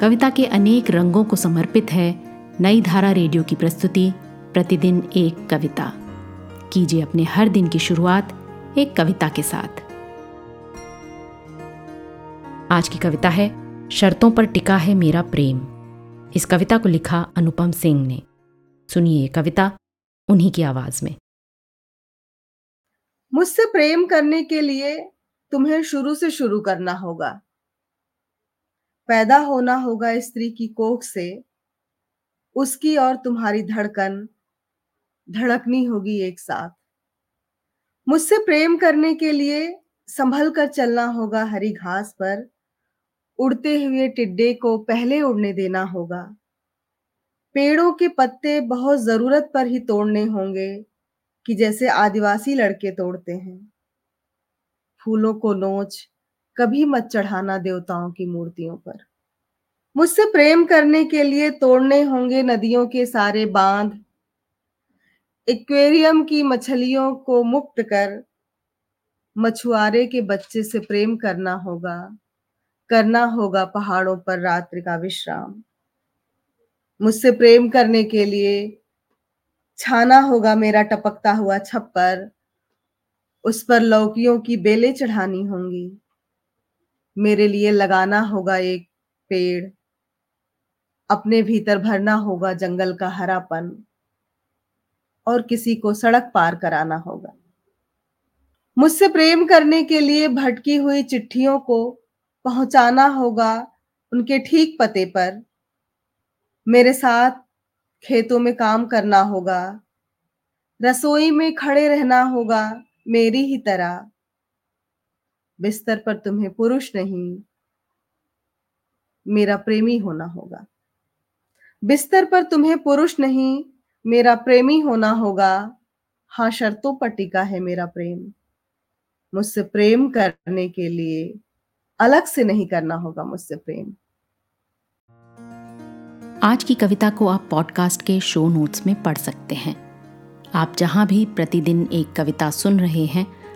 कविता के अनेक रंगों को समर्पित है नई धारा रेडियो की प्रस्तुति, प्रतिदिन एक कविता। कीजिए अपने हर दिन की शुरुआत एक कविता के साथ। आज की कविता है, शर्तों पर टिका है मेरा प्रेम। इस कविता को लिखा अनुपम सिंह ने। सुनिए ये कविता उन्हीं की आवाज़ में। मुझसे प्रेम करने के लिए तुम्हें शुरू से शुरू करना होगा। पैदा होना होगा स्त्री की कोख से, उसकी और तुम्हारी धड़कन, धड़कनी होगी एक साथ। मुझसे प्रेम करने के लिए संभल कर चलना होगा हरी घास पर, उड़ते हुए टिड्डे को पहले उड़ने देना होगा। पेड़ों के पत्ते बहुत ज़रूरत पर ही तोड़ने होंगे, कि जैसे आदिवासी लड़के तोड़ते हैं। फूलों को नोच कभी मत चढ़ाना देवताओं की मूर्तियों पर। मुझसे प्रेम करने के लिए तोड़ने होंगे नदियों के सारे बाँध। एक्वेरियम की मछलियों को मुक्त कर, मछुआरे के बच्चे से प्रेम करना होगा करना होगा पहाड़ों पर रात्रि का विश्राम। मुझसे प्रेम करने के लिए छाना होगा मेरा टपकता हुआ छप्पर, उस पर लौकियों की बेलें चढ़ानी होंगी। मेरे लिए लगाना होगा एक पेड़। अपने भीतर भरना होगा जंगल का हरापन। और किसी को सड़क पार कराना होगा। मुझसे प्रेम करने के लिए भटकी हुई चिट्ठियों को पहुंचाना होगा उनके ठीक पते पर। मेरे साथ खेतों में काम करना होगा। रसोई में खड़े रहना होगा मेरी ही तरह। बिस्तर पर तुम्हें पुरुष नहीं, मेरा प्रेमी होना होगा। बिस्तर पर तुम्हें पुरुष नहीं, मेरा प्रेमी होना होगा। हाँ शर्तों पर टिका है मेरा प्रेम। मुझसे प्रेम करने के लिए अलग से नहीं करना होगा मुझसे प्रेम। आज की कविता को आप पॉडकास्ट के शो नोट्स में पढ़ सकते हैं। आप जहाँ भी प्रतिदिन एक कविता सुन रहे हैं